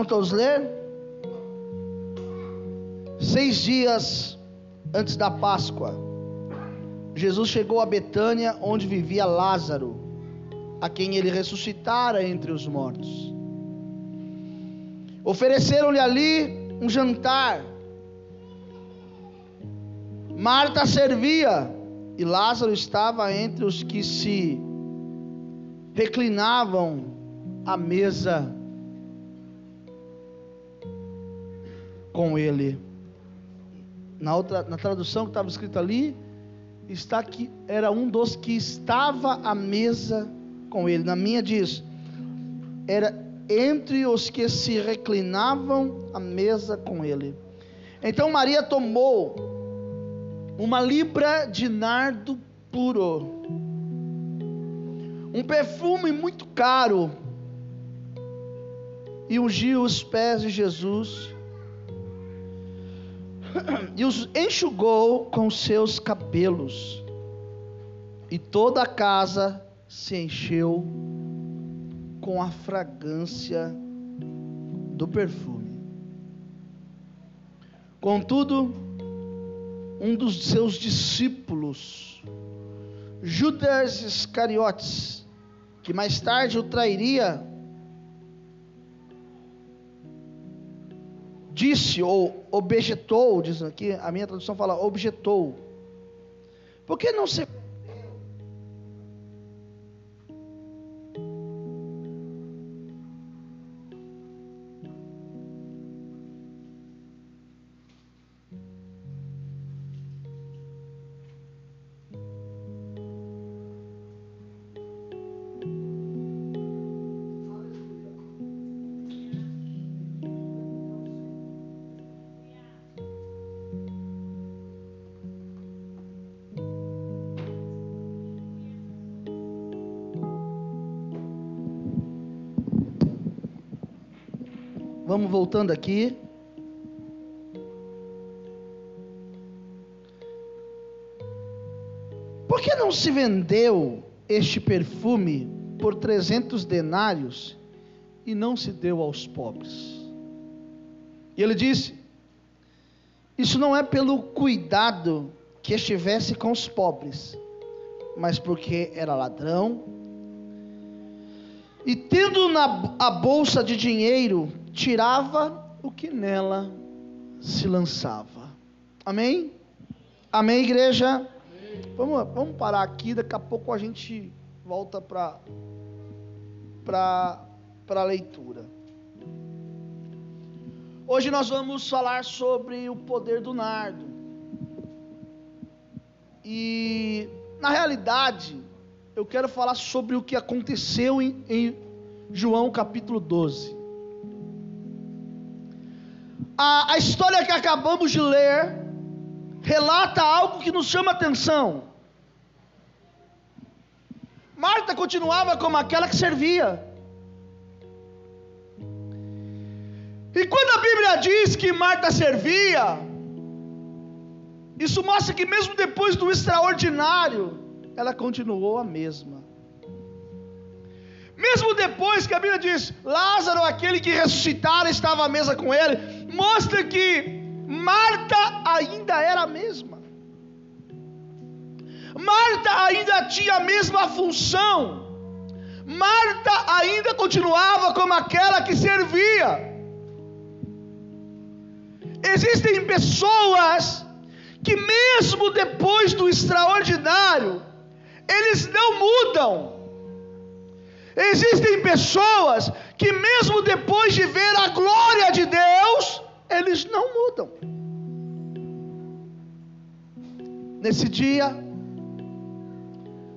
Vamos todos ler? Seis dias antes da Páscoa, Jesus chegou a Betânia, onde vivia Lázaro, a quem ele ressuscitara entre os mortos. Ofereceram-lhe ali um jantar. Marta servia e Lázaro estava entre os que se reclinavam à mesa com ele. Na outra, na tradução que estava escrito ali, está que era um dos que estava à mesa com ele. Na minha diz, era entre os que se reclinavam à mesa com ele. Então Maria tomou uma libra de nardo puro, um perfume muito caro, e ungiu os pés de Jesus e os enxugou com seus cabelos, e toda a casa se encheu com a fragrância do perfume. Contudo, um dos seus discípulos, Judas Iscariotes, que mais tarde o trairia, disse ou objetou, diz aqui, a minha tradução fala objetou. Por que não se Vamos voltando aqui. Por que não se vendeu este perfume por 300 denários e não se deu aos pobres? E ele disse: Isso não é pelo cuidado que estivesse com os pobres, mas porque era ladrão. E tendo na a bolsa de dinheiro, tirava o que nela se lançava. Amém? Amém, igreja? Amém. Vamos, vamos parar aqui, daqui a pouco a gente volta para a leitura. Hoje nós vamos falar sobre o poder do nardo. E, na realidade, eu quero falar sobre o que aconteceu em, em João capítulo 12 a, a história que acabamos de ler relata algo que nos chama atenção. Marta continuava como aquela que servia. E quando a Bíblia diz que Marta servia, isso mostra que mesmo depois do extraordinário, ela continuou a mesma. Mesmo depois que a Bíblia diz, Lázaro, aquele que ressuscitara, estava à mesa com ele, mostra que Marta ainda era a mesma. Marta ainda tinha a mesma função. Marta ainda continuava como aquela que servia. Existem pessoas que, mesmo depois do extraordinário, eles não mudam. Existem pessoas que, mesmo depois de ver a glória de Deus, eles não mudam. Nesse dia,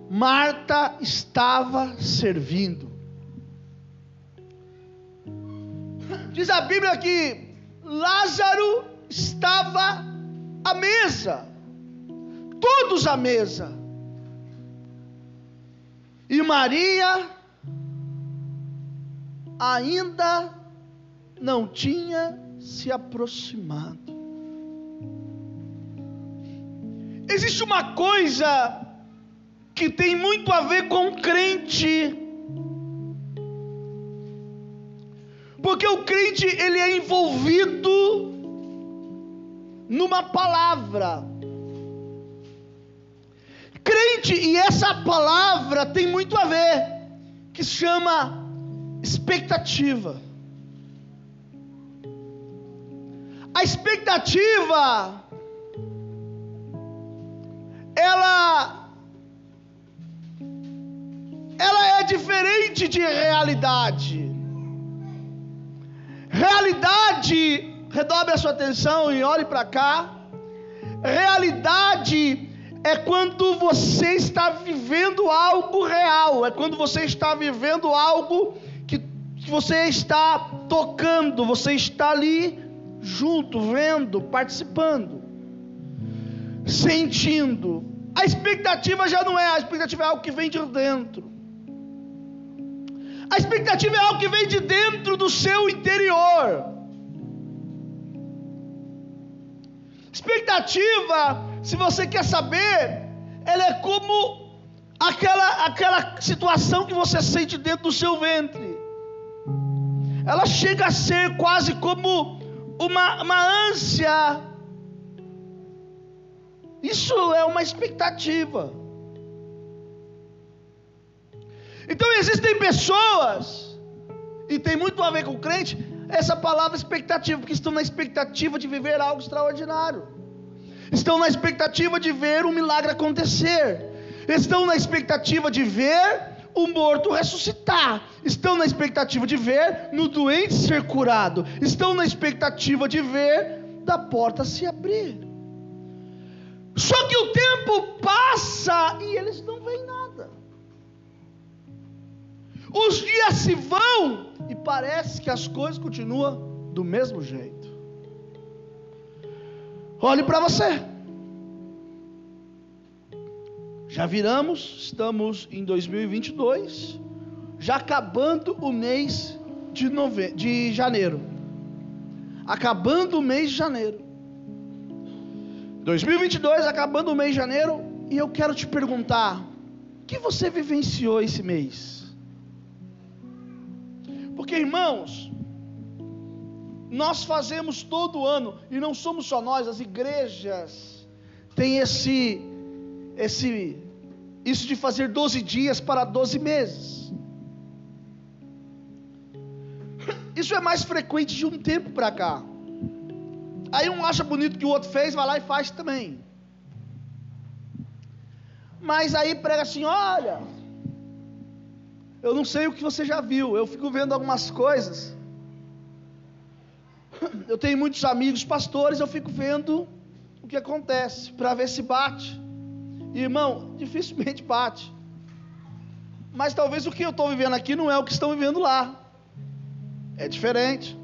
Marta estava servindo. Diz a Bíblia que Lázaro estava à mesa, todos à mesa. E Maria ainda não tinha se aproximado. Existe uma coisa que tem muito a ver com crente. Porque o crente ele é envolvido numa palavra. Crente, e essa palavra tem muito a ver, que se chama expectativa. A expectativa, ela, ela é diferente de realidade. Realidade redobre a sua atenção e olhe para cá. Realidade é quando você está vivendo algo real, é quando você está vivendo algo que você está tocando, você está ali junto, vendo, participando, sentindo. A expectativa já não é, a expectativa é algo que vem de dentro. A expectativa é algo que vem de dentro do seu interior. Expectativa, se você quer saber, ela é como aquela, aquela situação que você sente dentro do seu ventre. Ela chega a ser quase como uma, uma ânsia. Isso é uma expectativa. Então existem pessoas, e tem muito a ver com o crente, essa palavra expectativa, porque estão na expectativa de viver algo extraordinário, estão na expectativa de ver um milagre acontecer, estão na expectativa de ver o morto ressuscitar, estão na expectativa de ver no doente ser curado, estão na expectativa de ver da porta se abrir. Só que o tempo passa e eles não veem nada. Os dias se vão e parece que as coisas continuam do mesmo jeito. Olhe para você. Já viramos, estamos em 2022, já acabando o mês de, nove... de janeiro. Acabando o mês de janeiro. 2022, acabando o mês de janeiro, e eu quero te perguntar: o que você vivenciou esse mês? Porque, irmãos, nós fazemos todo ano, e não somos só nós, as igrejas têm esse, esse, isso de fazer 12 dias para 12 meses. Isso é mais frequente de um tempo para cá. Aí um acha bonito que o outro fez, vai lá e faz também. Mas aí prega assim: olha, eu não sei o que você já viu, eu fico vendo algumas coisas. Eu tenho muitos amigos pastores, eu fico vendo o que acontece, para ver se bate. Irmão, dificilmente bate. Mas talvez o que eu estou vivendo aqui não é o que estão vivendo lá. É diferente.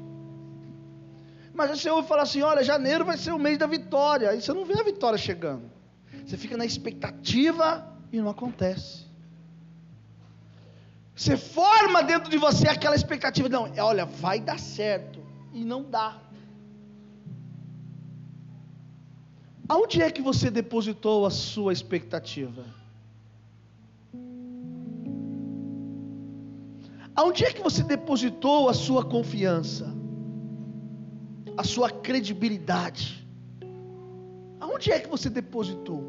Mas você ouve falar assim: olha, janeiro vai ser o mês da vitória. Aí você não vê a vitória chegando. Você fica na expectativa e não acontece. Você forma dentro de você aquela expectativa, não, é, olha, vai dar certo, e não dá. Aonde é que você depositou a sua expectativa? Aonde é que você depositou a sua confiança? A sua credibilidade? Aonde é que você depositou?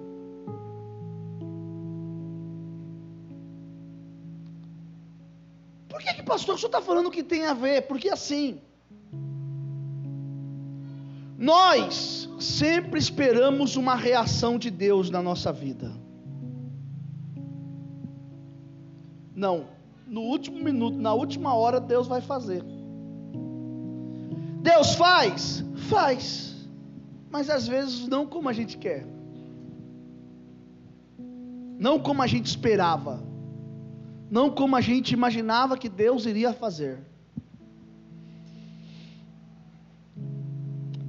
Por que, que pastor, o senhor está falando que tem a ver? Porque assim, nós sempre esperamos uma reação de Deus na nossa vida. Não, no último minuto, na última hora, Deus vai fazer. Deus faz? Faz. Mas às vezes não como a gente quer. Não como a gente esperava não como a gente imaginava que Deus iria fazer.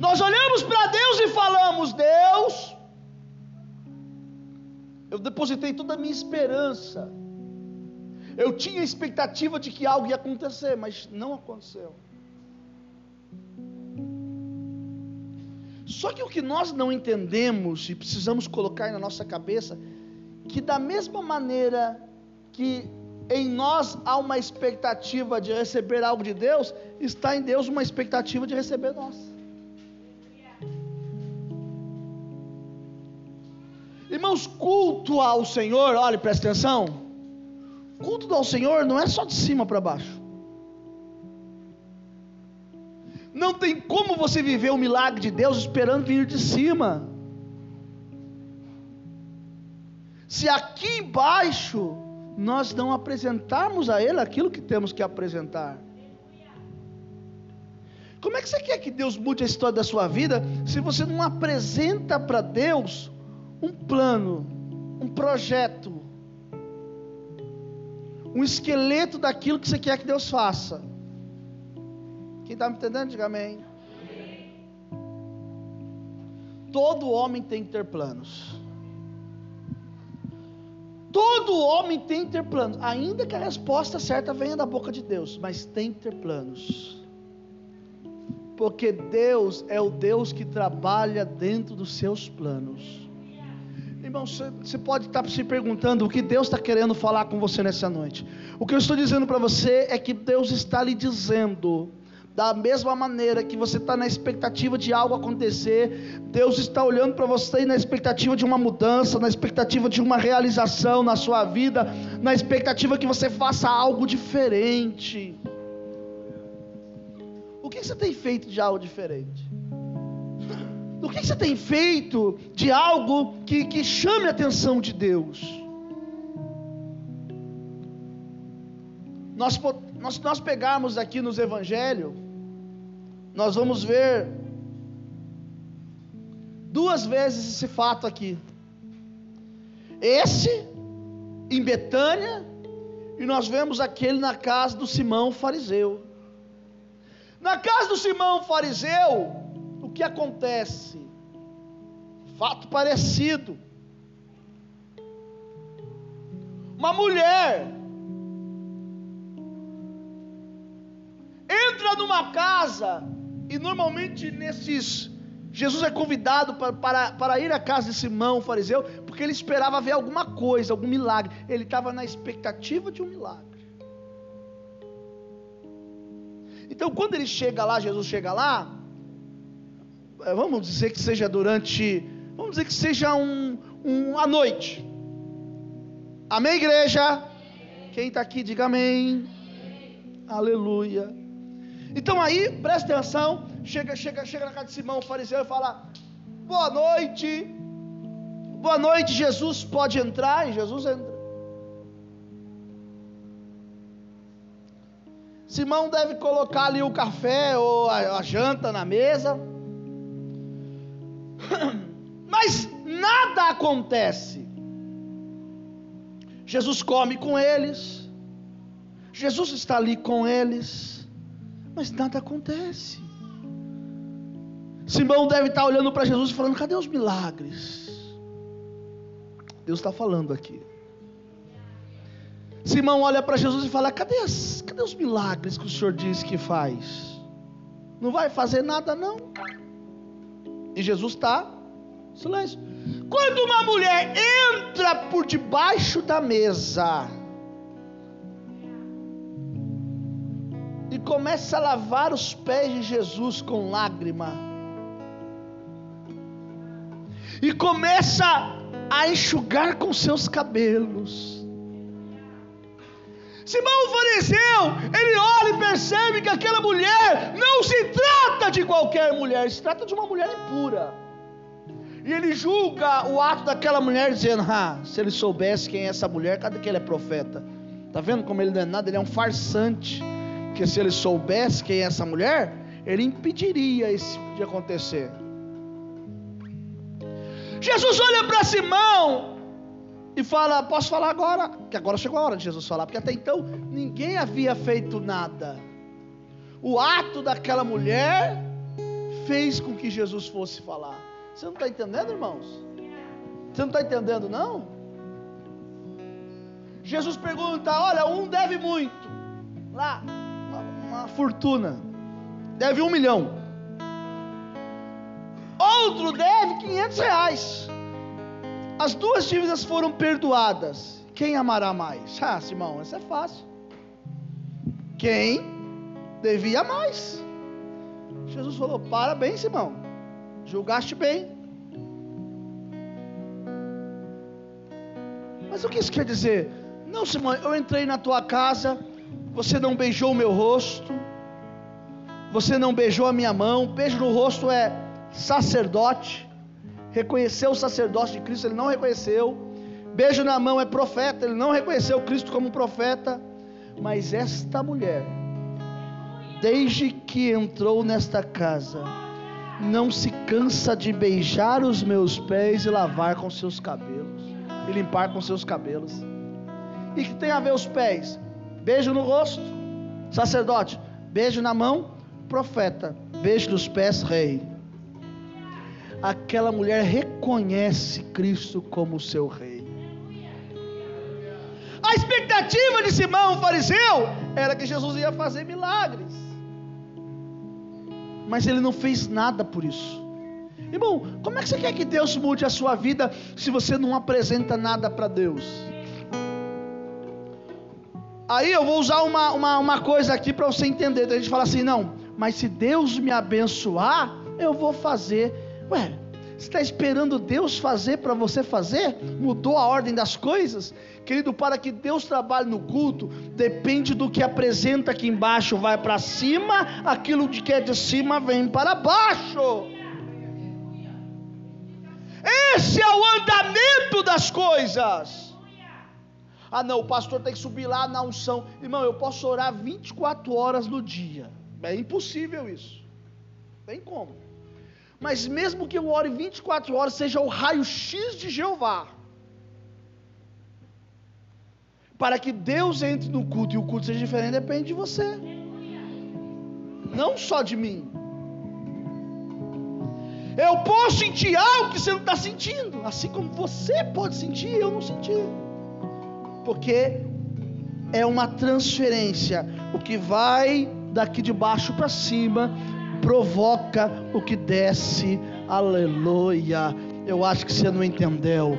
Nós olhamos para Deus e falamos: Deus, eu depositei toda a minha esperança. Eu tinha expectativa de que algo ia acontecer, mas não aconteceu. Só que o que nós não entendemos e precisamos colocar na nossa cabeça, que da mesma maneira que em nós há uma expectativa de receber algo de Deus, está em Deus uma expectativa de receber nós. Irmãos, culto ao Senhor, olha, presta atenção. Culto ao Senhor não é só de cima para baixo. Não tem como você viver o milagre de Deus esperando vir de cima. Se aqui embaixo nós não apresentarmos a Ele aquilo que temos que apresentar. Como é que você quer que Deus mude a história da sua vida se você não apresenta para Deus um plano, um projeto, um esqueleto daquilo que você quer que Deus faça? Quem está me entendendo, diga amém. Todo homem tem que ter planos. Todo homem tem que ter planos, ainda que a resposta certa venha da boca de Deus, mas tem que ter planos. Porque Deus é o Deus que trabalha dentro dos seus planos. Irmão, você pode estar se perguntando o que Deus está querendo falar com você nessa noite. O que eu estou dizendo para você é que Deus está lhe dizendo da mesma maneira que você está na expectativa de algo acontecer, Deus está olhando para você na expectativa de uma mudança, na expectativa de uma realização na sua vida, na expectativa que você faça algo diferente. O que você tem feito de algo diferente? O que você tem feito de algo que, que chame a atenção de Deus? Nós, nós, nós pegarmos aqui nos evangelhos, nós vamos ver duas vezes esse fato aqui. Esse em Betânia e nós vemos aquele na casa do Simão fariseu. Na casa do Simão fariseu, que acontece? Fato parecido. Uma mulher entra numa casa e normalmente nesses. Jesus é convidado para, para, para ir à casa de Simão, o fariseu, porque ele esperava ver alguma coisa, algum milagre. Ele estava na expectativa de um milagre. Então, quando ele chega lá, Jesus chega lá, vamos dizer que seja durante, vamos dizer que seja um, um à noite. Amém, igreja? Quem está aqui, diga amém. amém. Aleluia. Então aí, presta atenção, chega, chega, chega na casa de Simão, o fariseu, e fala: Boa noite, boa noite, Jesus pode entrar? E Jesus entra. Simão deve colocar ali o café ou a, a janta na mesa. Mas nada acontece. Jesus come com eles. Jesus está ali com eles mas nada acontece. Simão deve estar olhando para Jesus e falando: cadê os milagres? Deus está falando aqui. Simão olha para Jesus e fala: cadê, as, cadê os milagres que o Senhor diz que faz? Não vai fazer nada, não. E Jesus está silêncio. Quando uma mulher entra por debaixo da mesa, e começa a lavar os pés de Jesus com lágrima. E começa a enxugar com seus cabelos. Simão o fariseu, ele olha e percebe que aquela mulher não se trata de qualquer mulher, se trata de uma mulher impura. E ele julga o ato daquela mulher, dizendo: Ah, se ele soubesse quem é essa mulher, cadê que ele é profeta? Está vendo como ele não é nada? Ele é um farsante que se ele soubesse quem é essa mulher, ele impediria isso de acontecer. Jesus olha para Simão e fala: Posso falar agora? Que agora chegou a hora de Jesus falar, porque até então ninguém havia feito nada. O ato daquela mulher fez com que Jesus fosse falar. Você não está entendendo, irmãos? Você não está entendendo, não? Jesus pergunta: Olha, um deve muito. Lá, uma fortuna, deve um milhão. Outro deve 500 reais. As duas dívidas foram perdoadas. quem amará mais? Ah, Simão, isso é fácil. Quem devia mais? Jesus falou: Parabéns, Simão, julgaste bem. Mas o que isso quer dizer? Não, Simão, eu entrei na tua casa, você não beijou o meu rosto, você não beijou a minha mão. Beijo no rosto é sacerdote, reconheceu o sacerdócio de Cristo, ele não reconheceu. Beijo na mão é profeta, ele não reconheceu Cristo como profeta. Mas esta mulher, desde que entrou nesta casa, não se cansa de beijar os meus pés e lavar com seus cabelos, e limpar com seus cabelos. E que tem a ver os pés? Beijo no rosto, sacerdote, beijo na mão, profeta, beijo nos pés, rei. Aquela mulher reconhece Cristo como seu rei. A expectativa de Simão, o fariseu, era que Jesus ia fazer milagres. Mas ele não fez nada por isso. Irmão, como é que você quer que Deus mude a sua vida se você não apresenta nada para Deus? Aí eu vou usar uma, uma, uma coisa aqui para você entender. A gente fala assim, não, mas se Deus me abençoar, eu vou fazer. Ué, você está esperando Deus fazer para você fazer? Mudou a ordem das coisas? Querido, para que Deus trabalhe no culto, depende do que apresenta aqui embaixo, vai para cima, aquilo que é de cima vem para baixo. Esse é o andamento das coisas. Ah, não, o pastor tem que subir lá na unção. Irmão, eu posso orar 24 horas no dia. É impossível isso. Tem como. Mas mesmo que eu ore 24 horas, seja o raio-x de Jeová. Para que Deus entre no culto e o culto seja diferente, depende de você. Não só de mim. Eu posso sentir algo que você não está sentindo. Assim como você pode sentir, eu não senti. Porque é uma transferência. O que vai daqui de baixo para cima, provoca o que desce. Aleluia. Eu acho que você não entendeu.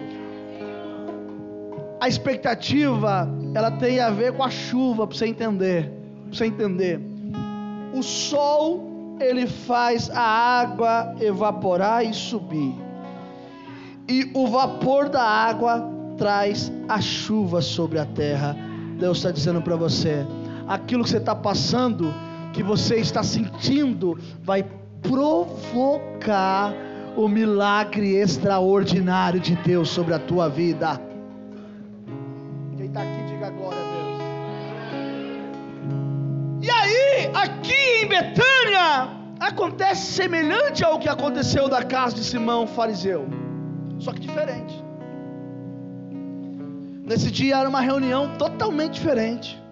A expectativa, ela tem a ver com a chuva, para você entender. Para você entender. O sol, ele faz a água evaporar e subir. E o vapor da água traz a chuva sobre a terra. Deus está dizendo para você: aquilo que você está passando, que você está sentindo, vai provocar o milagre extraordinário de Deus sobre a tua vida. Quem está aqui, diga glória a Deus. E aí, aqui em Betânia, acontece semelhante ao que aconteceu da casa de Simão fariseu, só que diferente. Nesse dia era uma reunião totalmente diferente.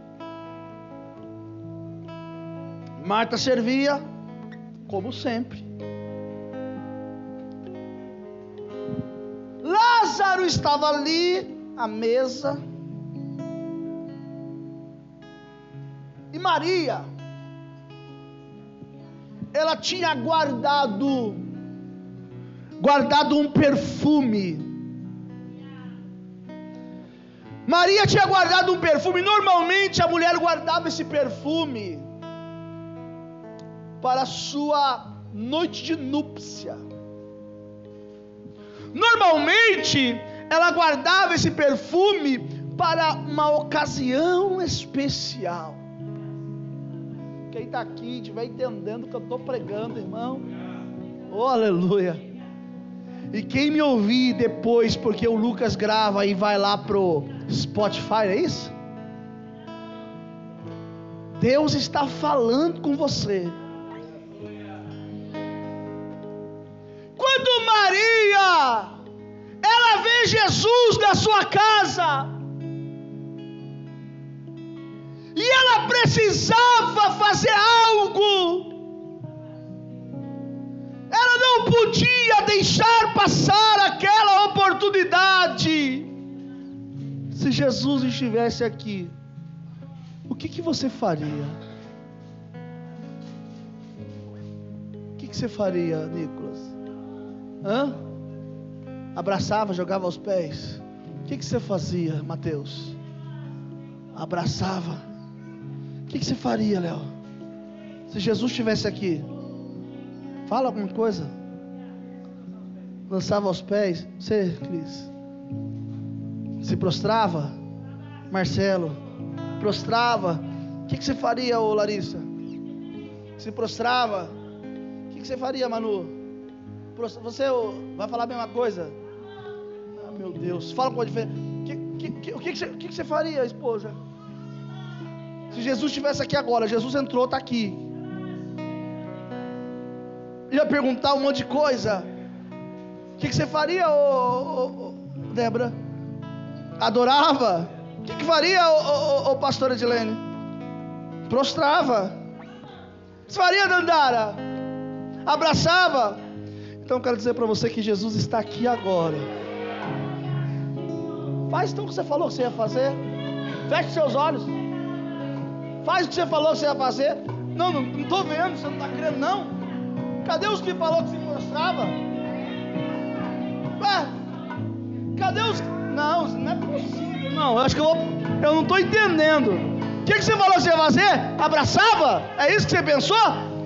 Marta servia, como sempre. Lázaro estava ali à mesa. E Maria, ela tinha guardado, guardado um perfume. Maria tinha guardado um perfume. Normalmente a mulher guardava esse perfume para a sua noite de núpcia. Normalmente, ela guardava esse perfume para uma ocasião especial. Quem está aqui estiver entendendo o que eu estou pregando, irmão, oh aleluia. E quem me ouvir depois, porque o Lucas grava e vai lá pro Spotify, é isso? Deus está falando com você. Maria, ela vê Jesus na sua casa, e ela precisava fazer algo, ela não podia deixar passar aquela oportunidade. Se Jesus estivesse aqui, o que, que você faria? O que, que você faria, Nicolas? Hã? Abraçava, jogava aos pés. O que, que você fazia, Mateus? Abraçava. O que, que você faria, Léo? Se Jesus estivesse aqui, fala alguma coisa. Lançava aos pés. Você, Cris. Se prostrava. Marcelo. Prostrava. O que, que você faria, ô Larissa? Se prostrava. O que, que você faria, Manu? Você vai falar a mesma coisa? Ah, meu Deus. Fala com a diferença. O que, que, que, que, você, que, que você faria, esposa? Se Jesus estivesse aqui agora, Jesus entrou, está aqui. Ia perguntar um monte de coisa. O que, que você faria, ô, ô, ô, Débora? Adorava? O que, que faria, ô, ô, ô pastora Edilene? Prostrava. O que você faria, Dandara? Abraçava? Então eu quero dizer para você que Jesus está aqui agora. Faz então o que você falou que você ia fazer. Feche seus olhos. Faz o que você falou que você ia fazer. Não, não estou vendo, você não está crendo, não. Cadê os que falou que se mostrava? Ué, cadê os. Não, não é possível. Não, eu acho que eu, vou... eu não estou entendendo. O que, que você falou que você ia fazer? Abraçava? É isso que você pensou?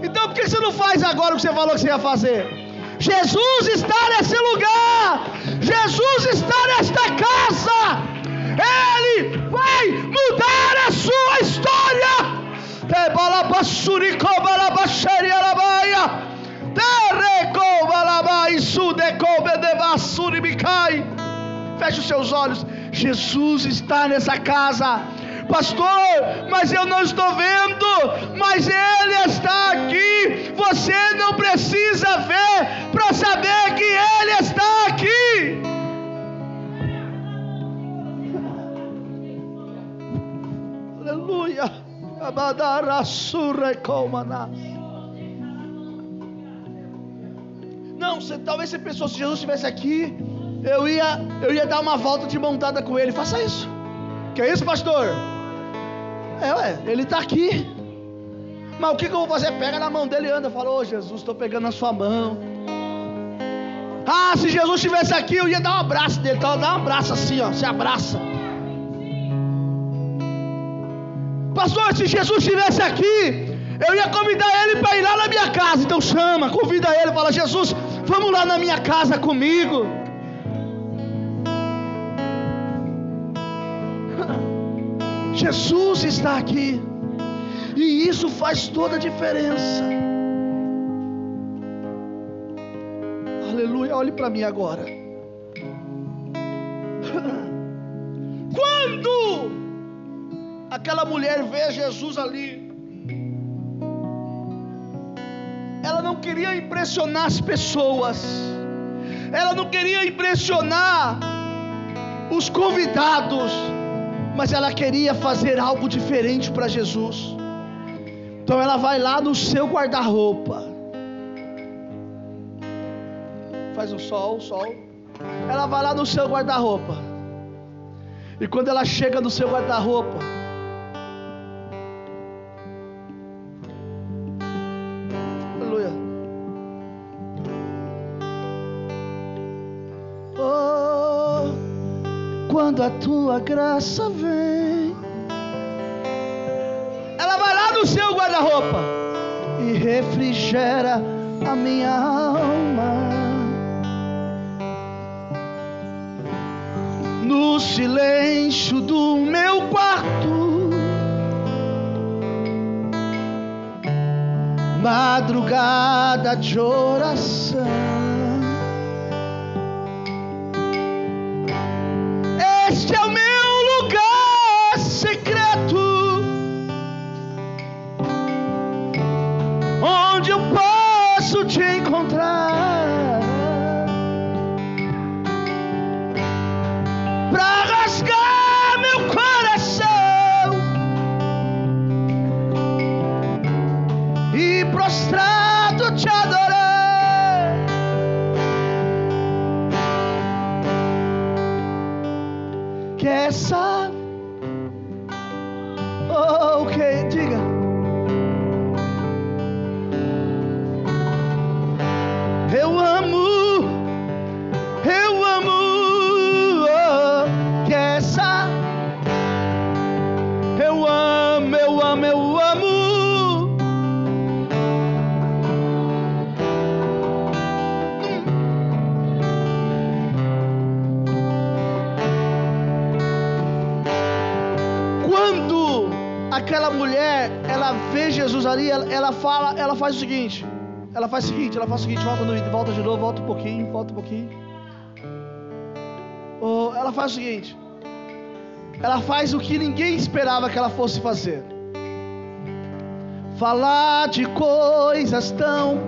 Então por que você não faz agora o que você falou que você ia fazer? Jesus está nesse lugar, Jesus está nesta casa, Ele vai mudar a sua história. Feche os seus olhos. Jesus está nessa casa. Pastor, mas eu não estou vendo, mas Ele está aqui. Você não precisa ver para saber que Ele está aqui. Aleluia. Não, você, talvez você pensou se Jesus estivesse aqui, eu ia, eu ia dar uma volta de montada com ele. Faça isso. Que é isso, pastor? É, ué, ele está aqui. Mas o que, que, eu vou fazer? Pega na mão dele e anda. Fala, ô oh, Jesus, estou pegando na sua mão. Ah, se Jesus estivesse aqui, eu ia dar um abraço dele. Então, dá um abraço assim, ó. Se abraça. Pastor, se Jesus estivesse aqui, eu ia convidar ele para ir lá na minha casa. Então chama, convida ele, fala, Jesus, vamos lá na minha casa comigo. Jesus está aqui. E isso faz toda a diferença. Aleluia, olhe para mim agora. Quando aquela mulher vê Jesus ali, ela não queria impressionar as pessoas, ela não queria impressionar os convidados, mas ela queria fazer algo diferente para Jesus. Então ela vai lá no seu guarda-roupa. Faz o sol, sol. Ela vai lá no seu guarda-roupa. E quando ela chega no seu guarda-roupa, quando a tua graça vem, ela vai lá no seu guarda-roupa e refrigera a minha alma. No silêncio do meu quarto, madrugada de oração. Este é o meu lugar secreto, onde eu posso te encontrar. Ela vê Jesus ali, ela, ela fala, ela faz o seguinte. Ela faz o seguinte, ela faz o seguinte, volta volta de novo, volta um pouquinho, volta um pouquinho. Oh, ela faz o seguinte. Ela faz o que ninguém esperava que ela fosse fazer. Falar de coisas tão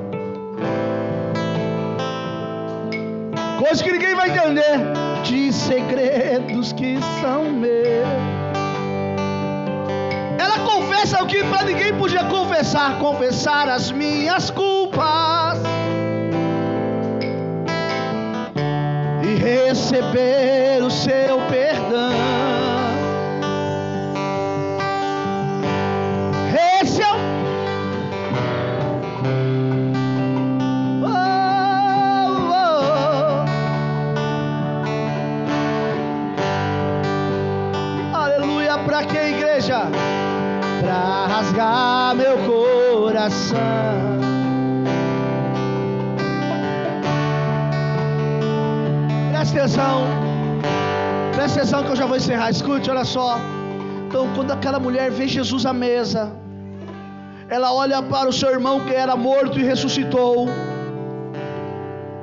coisas que ninguém vai entender, de segredos que são meus confessa o que para ninguém podia confessar, confessar as minhas culpas e receber o seu perdão. Rasgar meu coração. Presta atenção, presta atenção que eu já vou encerrar. Escute, olha só. Então, quando aquela mulher vê Jesus à mesa, ela olha para o seu irmão que era morto e ressuscitou.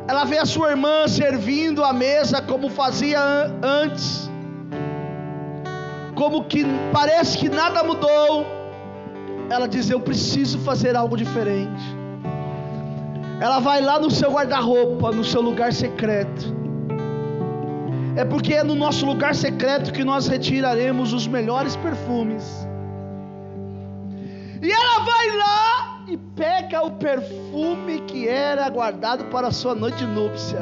Ela vê a sua irmã servindo a mesa como fazia antes como que parece que nada mudou, ela diz: Eu preciso fazer algo diferente. Ela vai lá no seu guarda-roupa, no seu lugar secreto. É porque é no nosso lugar secreto que nós retiraremos os melhores perfumes. E ela vai lá e pega o perfume que era guardado para a sua noite de núpcia.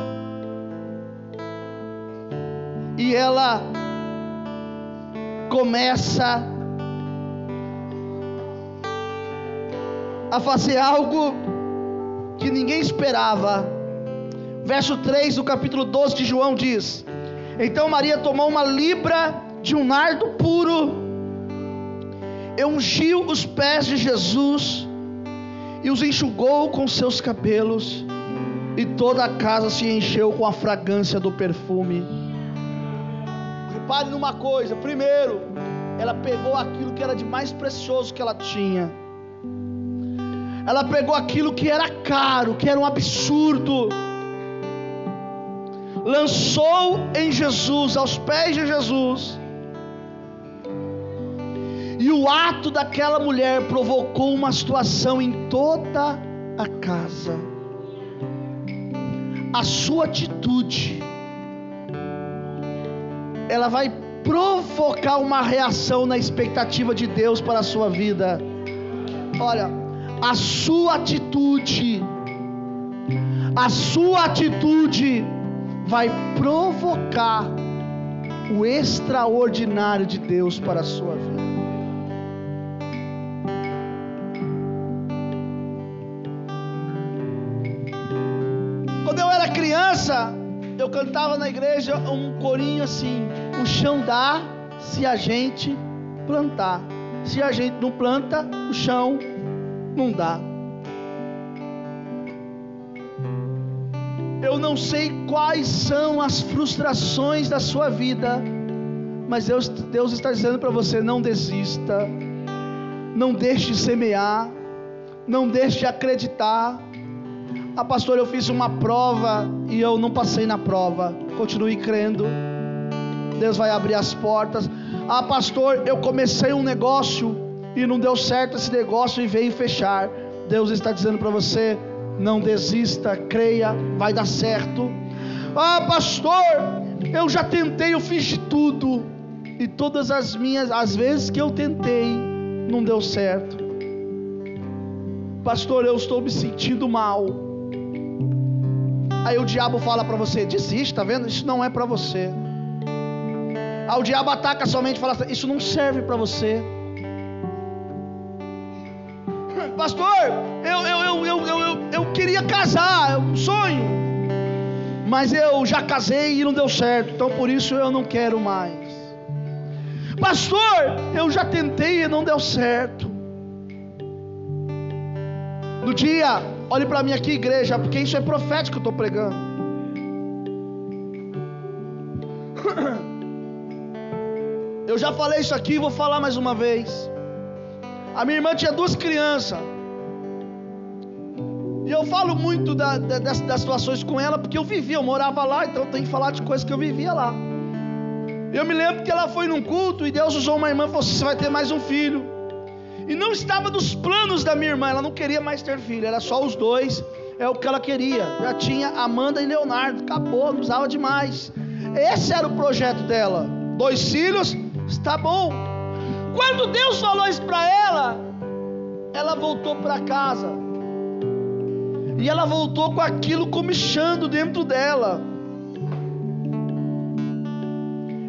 E ela começa a fazer algo que ninguém esperava. Verso 3 do capítulo 12 de João diz: Então Maria tomou uma libra de um nardo puro, e ungiu os pés de Jesus e os enxugou com seus cabelos, e toda a casa se encheu com a fragrância do perfume. Repare numa coisa: primeiro, ela pegou aquilo que era de mais precioso que ela tinha. Ela pegou aquilo que era caro, que era um absurdo. Lançou em Jesus, aos pés de Jesus. E o ato daquela mulher provocou uma situação em toda a casa. A sua atitude ela vai provocar uma reação na expectativa de Deus para a sua vida. Olha, a sua atitude, a sua atitude vai provocar o extraordinário de Deus para a sua vida. Quando eu era criança, eu cantava na igreja um corinho assim: o chão dá se a gente plantar. Se a gente não planta, o chão não dá. Eu não sei quais são as frustrações da sua vida, mas Deus, Deus está dizendo para você: não desista, não deixe de semear, não deixe de acreditar ah, pastor, eu fiz uma prova e eu não passei na prova. Continue crendo. Deus vai abrir as portas. Ah, pastor, eu comecei um negócio e não deu certo esse negócio e veio fechar. Deus está dizendo para você: não desista, creia, vai dar certo. Ah, pastor, eu já tentei, eu fiz de tudo e todas as minhas, as vezes que eu tentei, não deu certo. Pastor, eu estou me sentindo mal. Aí o diabo fala para você: desiste, tá vendo? Isso não é para você. Aí o diabo ataca somente e fala: assim, isso não serve para você. Pastor, eu, eu, eu, eu, eu, eu queria casar, é um sonho. Mas eu já casei e não deu certo, então por isso eu não quero mais. Pastor, eu já tentei e não deu certo. No dia Olhe para mim aqui, igreja, porque isso é profético que eu estou pregando. Eu já falei isso aqui, vou falar mais uma vez. A minha irmã tinha duas crianças. Eu falo muito da, da, das, das, situações com ela, porque eu vivia, eu morava lá, então eu tenho que falar de coisas que eu vivia lá. Eu me lembro que ela foi num culto e Deus usou uma irmã e falou assim: você vai ter mais um filho. E não estava nos planos da minha irmã, ela não queria mais ter filho, era só os dois, é o que ela queria. Já tinha Amanda e Leonardo, acabou, não usava demais. Esse era o projeto dela. Dois filhos, está bom. Quando Deus falou isso para ela, ela voltou para casa. E ela voltou com aquilo comichando dentro dela.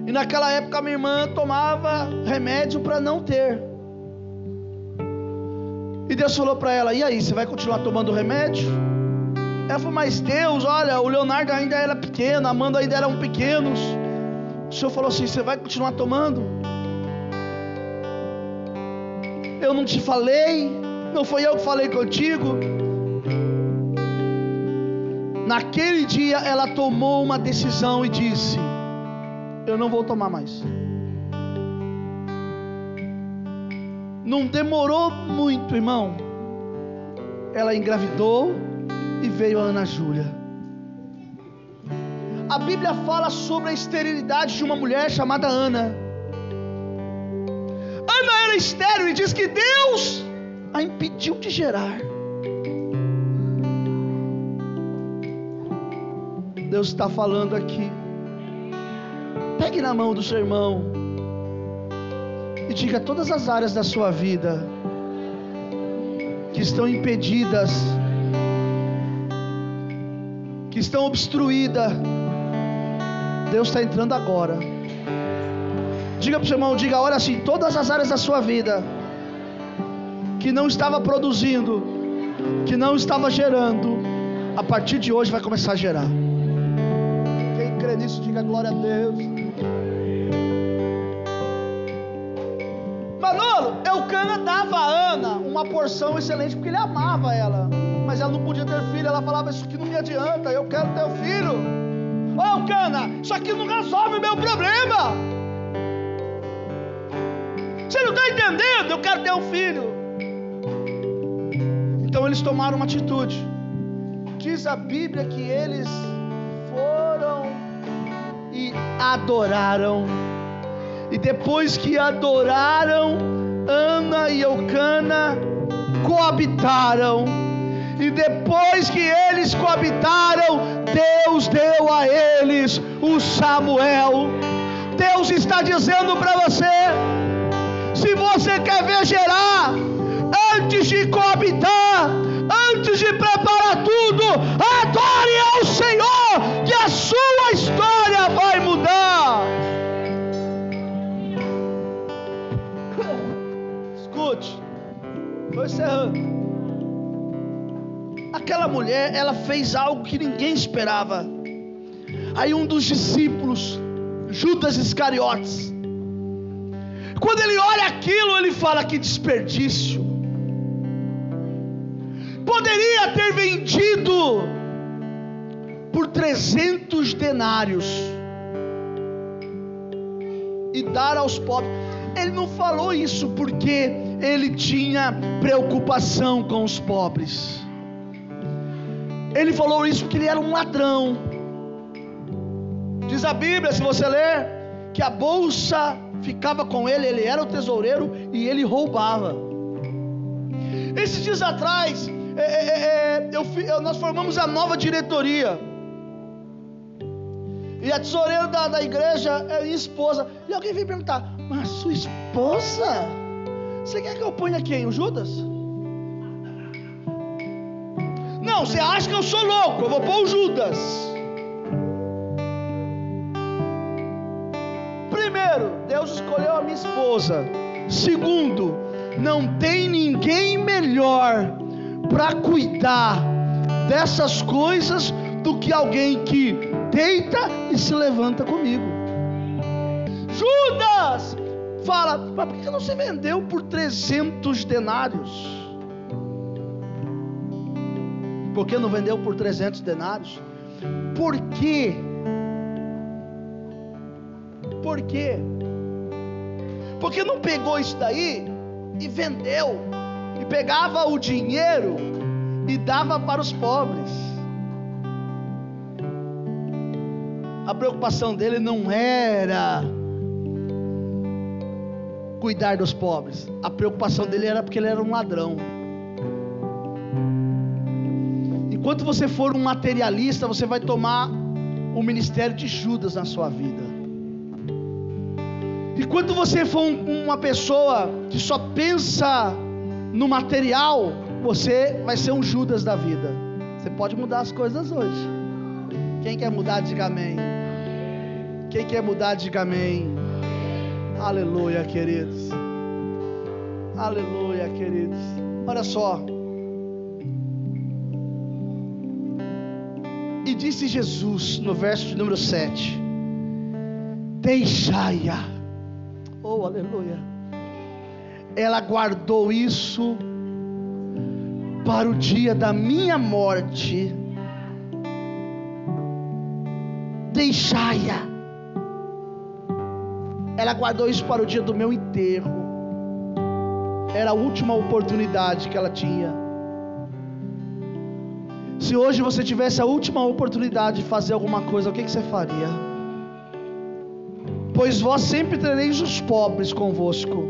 E naquela época minha irmã tomava remédio para não ter. E Deus falou para ela: E aí, você vai continuar tomando remédio? Ela falou: Mas Deus, olha, o Leonardo ainda era pequeno, a Amanda ainda eram pequenos. O Senhor falou assim: Você vai continuar tomando? Eu não te falei, não foi eu que falei contigo. Naquele dia ela tomou uma decisão e disse: Eu não vou tomar mais. Não demorou muito, irmão. Ela engravidou e veio a Ana Júlia. A Bíblia fala sobre a esterilidade de uma mulher chamada Ana. Ana era estéril e diz que Deus a impediu de gerar. Deus está falando aqui. Pegue na mão do seu irmão e diga todas as áreas da sua vida que estão impedidas, que estão obstruídas. Deus está entrando agora. Diga para o seu irmão, diga, olha assim, todas as áreas da sua vida que não estava produzindo, que não estava gerando, a partir de hoje vai começar a gerar. Crê nisso, diga glória a Deus. Manolo, Eucana dava a Ana uma porção excelente porque ele amava ela, mas ela não podia ter filho. Ela falava: Isso aqui não me adianta, eu quero ter um filho. Ô Eucana, isso aqui não resolve meu problema. Você não está entendendo? Eu quero ter um filho. Então eles tomaram uma atitude. Diz a Bíblia que eles adoraram. E depois que adoraram, Ana e Eucana coabitaram. E depois que eles coabitaram, Deus deu a eles o Samuel. Deus está dizendo para você: se você quer ver gerar, antes de coabitar, vou encerrando. Aquela mulher, ela fez algo que ninguém esperava. Aí um dos discípulos, Judas Iscariotes, quando ele olha aquilo, ele fala que desperdício. Poderia ter vendido por 300 denários e dar aos pobres. Ele não falou isso porque ele tinha preocupação com os pobres. Ele falou isso porque ele era um ladrão. Diz a Bíblia, se você ler, que a bolsa ficava com ele, ele era o tesoureiro e ele roubava. Esses dias atrás, é, é, é, eu, eu, nós formamos a nova diretoria. E a tesoureira da, da igreja é minha esposa. E alguém veio perguntar: Mas sua esposa? Você quer que eu ponha quem? O Judas? Não, você acha que eu sou louco? Eu vou pôr o Judas. Primeiro, Deus escolheu a minha esposa. Segundo, não tem ninguém melhor para cuidar dessas coisas do que alguém que deita e se levanta comigo. Judas fala, mas por que não se vendeu por 300 denários? Por que não vendeu por 300 denários? Por quê? Por quê? Porque não pegou isso daí e vendeu, e pegava o dinheiro e dava para os pobres. A preocupação dele não era cuidar dos pobres, a preocupação dele era porque ele era um ladrão. Enquanto você for um materialista, você vai tomar o ministério de Judas na sua vida. E quando você for um, uma pessoa que só pensa no material, você vai ser um Judas da vida. Você pode mudar as coisas hoje. Quem quer mudar, diga amém. Quem quer mudar, diga amém. Aleluia, queridos. Aleluia, queridos. Olha só. E disse Jesus no verso de número 7: Deixai-a. Oh, aleluia. Ela guardou isso para o dia da minha morte. Deixai-a. Ela guardou isso para o dia do meu enterro. Era a última oportunidade que ela tinha. Se hoje você tivesse a última oportunidade de fazer alguma coisa, o que, que você faria? Pois vós sempre tereis os pobres convosco,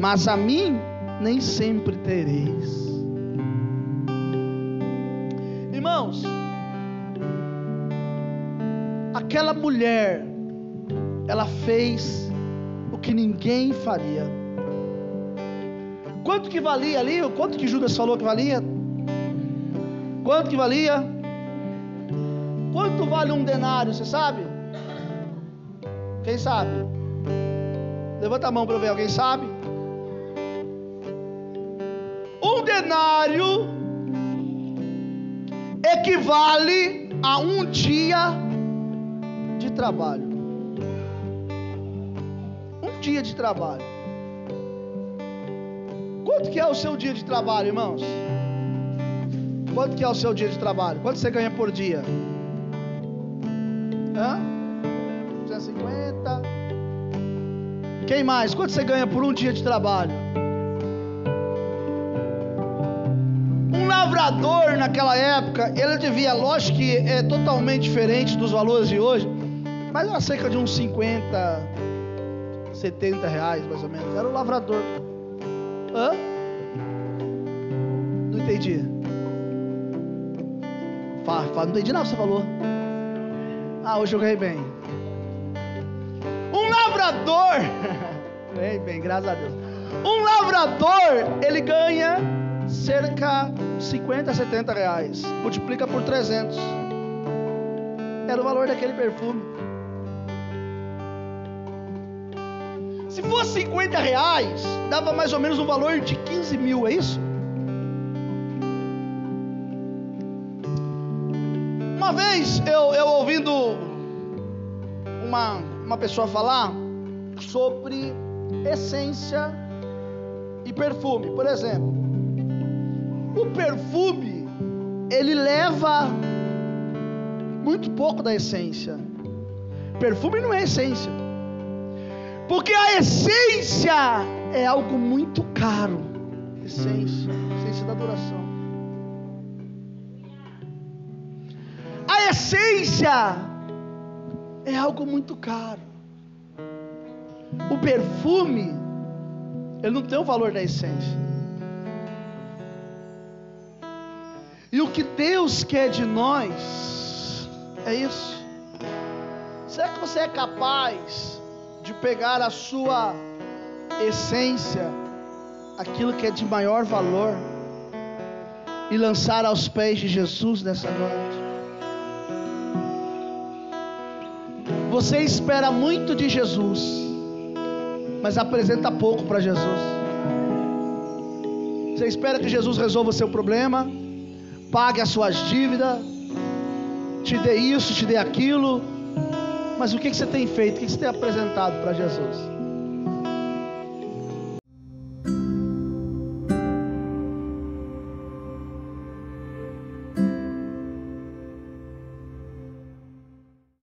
mas a mim nem sempre tereis. Irmãos, aquela mulher, ela fez o que ninguém faria. Quanto que valia ali? Quanto que Judas falou que valia? Quanto que valia? Quanto vale um denário, você sabe? Quem sabe? Levanta a mão para ver, alguém sabe? Um denário equivale a um dia de trabalho. Dia de trabalho. Quanto que é o seu dia de trabalho, irmãos? Quanto que é o seu dia de trabalho? Quanto você ganha por dia? Hã? 250. Quem mais? Quanto você ganha por um dia de trabalho? Um lavrador naquela época, ele devia, lógico que é totalmente diferente dos valores de hoje, mas era cerca de uns 50, 70 reais mais ou menos. Era o lavrador. Hã? Não entendi. Fala, fala, não entendi nada que você falou. Ah, hoje eu ganhei bem. Um lavrador, ganhei bem, graças a Deus. Um lavrador, ele ganha cerca de 50 a 70 reais. Multiplica por 300. Era o valor daquele perfume. Se fosse 50 reais, dava mais ou menos um valor de 15 mil, é isso? Uma vez eu, eu ouvindo uma, uma pessoa falar sobre essência e perfume. Por exemplo, o perfume ele leva muito pouco da essência. Perfume não é essência. Porque a essência é algo muito caro. Essência, essência da duração. A essência é algo muito caro. O perfume, ele não tem o valor da essência. E o que Deus quer de nós é isso. Será que você é capaz de pegar a sua essência, aquilo que é de maior valor, e lançar aos pés de Jesus nessa noite? Você espera muito de Jesus, mas apresenta pouco para Jesus. Você espera que Jesus resolva o seu problema, pague as suas dívidas, te dê isso, te dê aquilo, mas o que, você tem feito? O que você tem apresentado para Jesus?